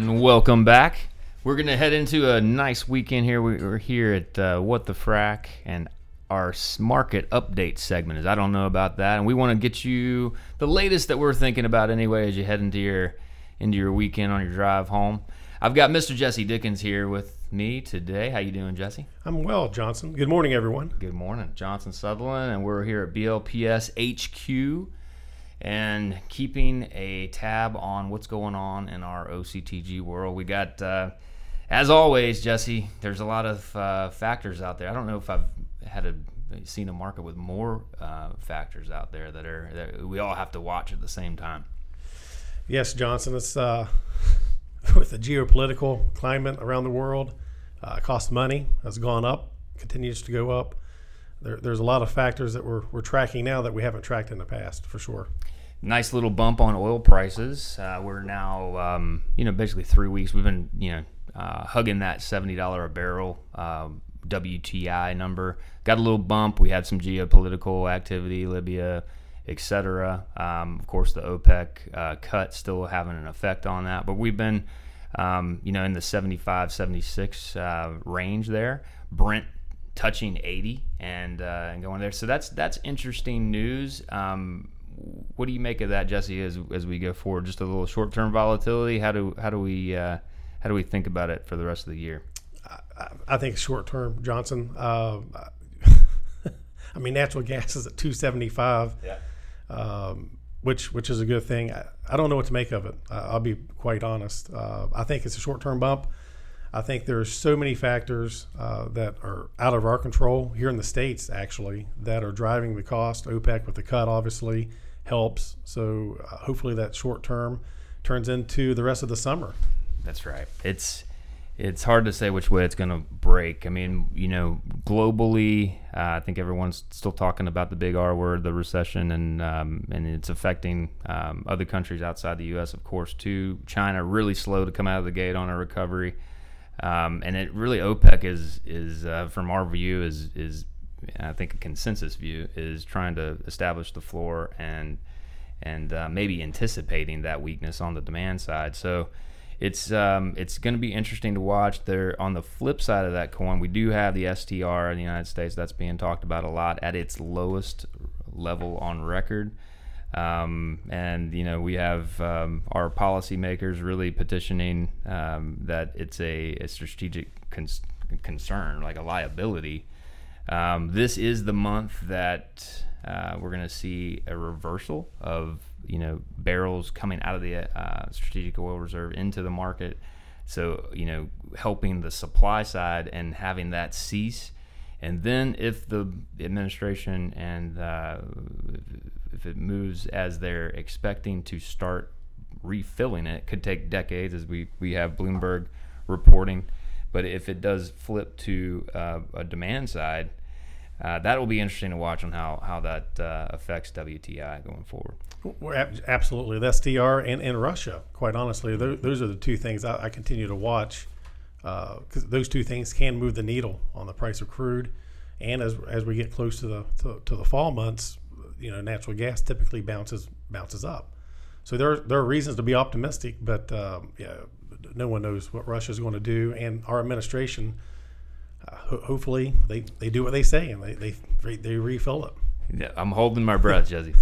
And welcome back. We're going to head into a nice weekend here. We- We're here at uh, What the Frack, and our market update segment is I don't know about that, and we want to get you the latest that we're thinking about anyway as you head into your into your weekend on your drive home. I've got Mr. Jesse Dickens here with me today. How you doing, Jesse? I'm well, Johnson. Good morning, everyone. Good morning, Johnson Sutherland, and we're here at BLPS HQ and keeping a tab on what's going on in our OCTG world. We got, uh, as always, Jesse. There's a lot of uh, factors out there. I don't know if I've had a seen a market with more uh, factors out there that are that we all have to watch at the same time. Yes, Johnson. It's uh, with the geopolitical climate around the world, uh, cost money has gone up, continues to go up. There, there's a lot of factors that we're, we're tracking now that we haven't tracked in the past, for sure. nice little bump on oil prices. Uh, we're now, um, you know, basically three weeks. We've been, you know, uh, hugging that seventy dollar a barrel um, WTI number. Got a little bump. We had some geopolitical activity, Libya, etc. Um, of course, the OPEC uh, cut still having an effect on that, but we've been, um, you know, in the 75, 76 uh, range there. Brent touching 80 and uh, and going there. So that's that's interesting news. Um, what do you make of that, Jesse? As as we go forward, just a little short term volatility. How do how do we uh, how do we think about it for the rest of the year? I, I think short term, Johnson. Uh, I mean, natural gas is at 275. Yeah. um, which which is a good thing. I, I don't know what to make of it. I'll be quite honest. Uh, I think it's a short term bump. I think there's so many factors uh, that are out of our control here in the states, actually, that are driving the cost. OPEC with the cut obviously helps. So uh, hopefully that short term turns into the rest of the summer. That's right. It's it's hard to say which way it's going to break. I mean, you know, globally, uh, I think everyone's still talking about the big R word, the recession, and um, and it's affecting um, other countries outside the U.S. Of course, too. China really slow to come out of the gate on a recovery, um, and it really OPEC is is uh, from our view is is I think a consensus view is trying to establish the floor and and uh, maybe anticipating that weakness on the demand side. So it's um, it's going to be interesting to watch. There on the flip side of that coin, we do have the SPR in the United States that's being talked about a lot at its lowest level on record. Um, and you know we have um, our policymakers really petitioning um, that it's a, a strategic concern, like a liability. Um, this is the month that uh, we're going to see a reversal of you know barrels coming out of the uh, strategic oil reserve into the market. So you know helping the supply side and having that cease. And then if the administration and uh, if it moves as they're expecting to start refilling it, could take decades, as we we have Bloomberg reporting. But if it does flip to uh, a demand side, uh, that will be interesting to watch on how how that uh, affects WTI going forward. Absolutely the SPR and, and Russia. Quite honestly, those, those are the two things I, I continue to watch because those two things can move the needle on the price of crude. And as as we get close to the to, to the fall months, you know, natural gas typically bounces bounces up. So there there are reasons to be optimistic, but um, yeah, no one knows what Russia is going to do, and our administration. Uh, ho- hopefully, they, they do what they say and they they, they refill it. Yeah, I'm holding my breath, Jesse.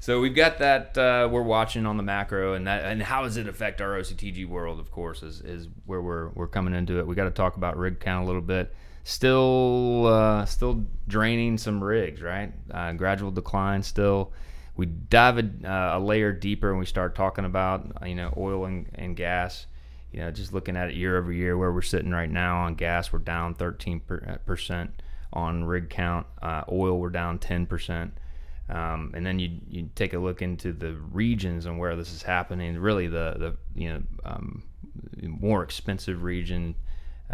so we've got that uh, we're watching on the macro, and that and how does it affect our OCTG world? Of course, is, is where we're we're coming into it. We got to talk about rig count a little bit. Still, uh, still draining some rigs, right? Uh, gradual decline. Still, we dive a, uh, a layer deeper and we start talking about you know oil and, and gas. You know, just looking at it year over year, where we're sitting right now on gas, we're down 13 percent on rig count. Uh, oil, we're down 10%. Um, and then you, you take a look into the regions and where this is happening. Really, the, the you know um, more expensive region,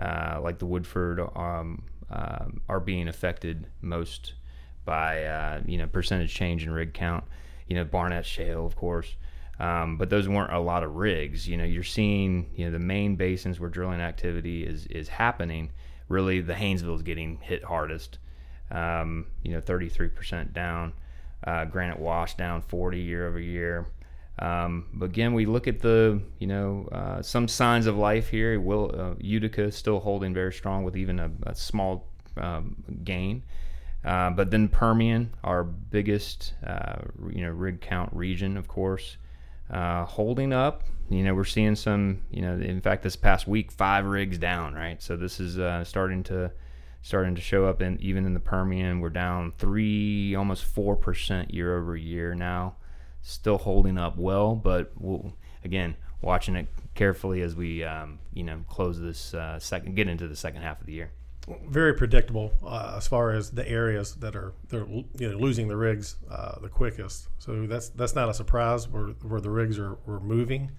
uh, like the Woodford, um, uh, are being affected most by uh, you know percentage change in rig count. You know Barnett Shale, of course. Um, but those weren't a lot of rigs. You know, you're seeing you know the main basins where drilling activity is is happening really the Haynesville is getting hit hardest. Um, you know, 33% down. Uh, Granite Wash down 40 year over year. Um, but again, we look at the you know uh, some signs of life here. Will uh, Utica still holding very strong with even a, a small um, gain. Uh, but then Permian, our biggest uh, you know rig count region, of course, uh, holding up. You know we're seeing some. You know in fact this past week five rigs down. Right, so this is uh, starting to starting to show up in even in the Permian. We're down three, almost four percent year over year now. Still holding up well, but we'll, again watching it carefully as we um, you know close this uh, second, get into the second half of the year. Very predictable uh, as far as the areas that are they're you know losing the rigs uh, the quickest. So that's that's not a surprise where where the rigs are, are moving.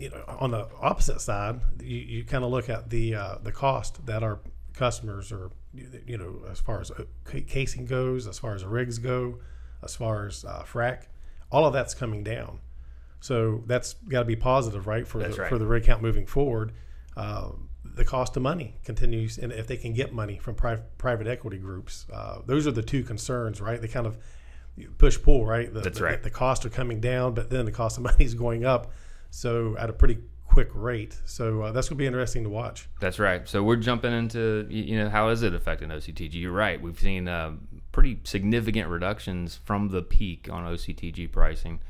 You know, on the opposite side, you, you kind of look at the uh, the cost that our customers are you know as far as uh, casing goes, as far as rigs go, as far as uh, frac, all of that's coming down. So that's got to be positive, right, for That's the, right. for the rig count moving forward. Uh, the cost of money continues, and if they can get money from pri- private equity groups, uh, those are the two concerns, right? They kind of push pull, right? The, That's the, right. The costs are coming down, but then the cost of money is going up, so at a pretty quick rate. So uh, that's going to be interesting to watch. That's right. So we're jumping into you know how is it affecting OCTG? You're right. We've seen uh, pretty significant reductions from the peak on OCTG pricing.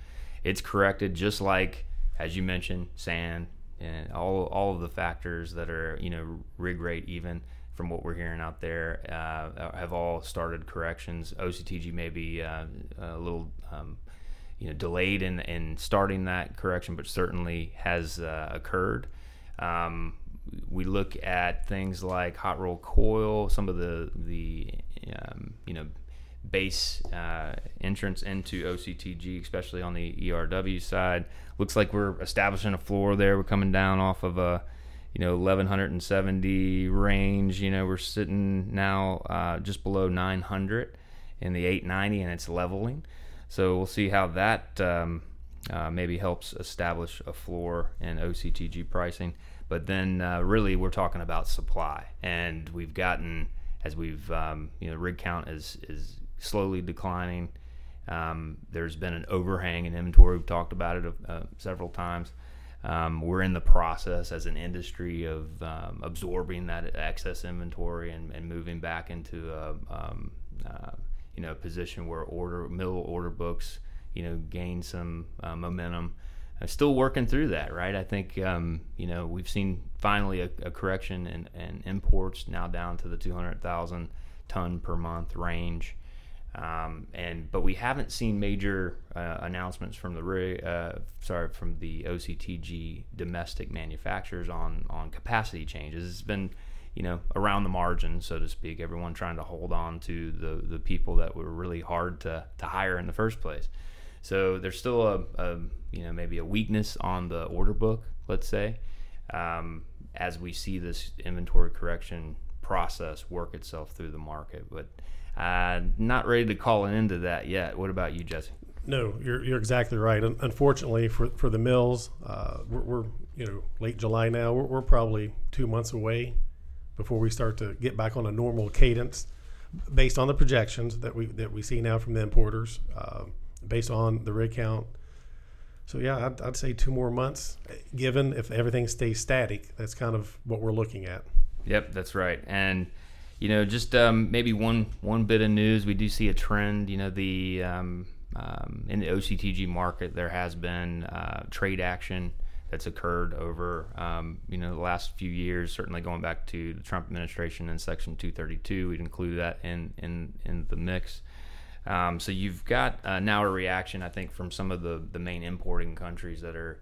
It's corrected just like as you mentioned, sand and all all of the factors that are you know rig rate even from what we're hearing out there uh, have all started corrections. OCTG may be uh, a little. Um, you know, delayed in, in starting that correction, but certainly has uh, occurred. Um, we look at things like hot roll coil, some of the the um, you know base uh, entrance into OCTG, especially on the ERW side. Looks like we're establishing a floor there. We're coming down off of a you know 1170 range. You know we're sitting now uh, just below 900 in the 890, and it's leveling. So we'll see how that um, uh, maybe helps establish a floor in OCTG pricing. But then uh, really we're talking about supply, and we've gotten as we've um, you know rig count is is slowly declining. Um, there's been an overhang in inventory. We've talked about it uh, several times. Um, we're in the process as an industry of um, absorbing that excess inventory and, and moving back into a um, uh, you know position where order middle order books you know gain some uh, momentum. I'm still working through that, right? I think um, you know we've seen finally a, a correction in, in imports now down to the 200,000 ton per month range. Um, and but we haven't seen major uh, announcements from the uh, sorry from the OCTG domestic manufacturers on on capacity changes. It's been you know around the margin, so to speak. Everyone trying to hold on to the the people that were really hard to to hire in the first place. So there's still a, a you know maybe a weakness on the order book, let's say, um, as we see this inventory correction process work itself through the market, but. Uh, not ready to call an end to that yet. What about you, Jesse? No, you're, you're exactly right. Unfortunately for, for the mills, uh, we're, we're you know late July now. We're, we're probably two months away before we start to get back on a normal cadence, based on the projections that we that we see now from the importers, uh, based on the rig count. So yeah, I'd, I'd say two more months. Given if everything stays static, that's kind of what we're looking at. Yep, that's right. And you know, just um, maybe one one bit of news. We do see a trend. You know, the um, um, in the OCTG market, there has been uh, trade action that's occurred over um, you know the last few years. Certainly going back to the Trump administration and Section 232, we'd include that in in in the mix. Um, so you've got uh, now a reaction, I think, from some of the the main importing countries that are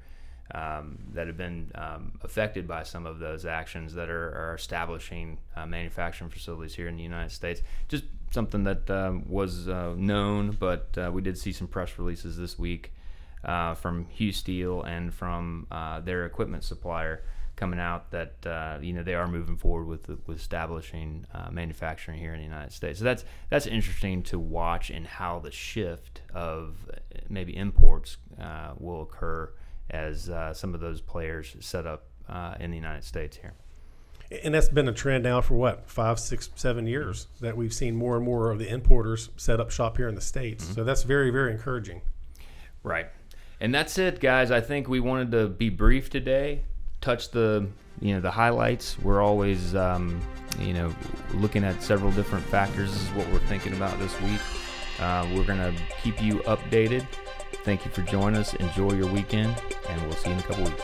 um, that have been um, affected by some of those actions that are, are establishing uh, manufacturing facilities here in the United States. Just something that um, was uh, known, but uh, we did see some press releases this week uh, from Husteel and from uh, their equipment supplier coming out that uh, you know they are moving forward with with establishing uh, manufacturing here in the United States. So that's that's interesting to watch and how the shift of maybe imports uh, will occur as uh, some of those players set up uh, in the United States here. And that's been a trend now for what five, six, seven years that we've seen more and more of the importers set up shop here in the states. So that's very, very encouraging. Right. And that's it, guys. I think we wanted to be brief today, touch the you know the highlights. We're always um, you know looking at several different factors. This is what we're thinking about this week. Uh, we're gonna keep you updated. Thank you for joining us. Enjoy your weekend, and we'll see you in a couple weeks.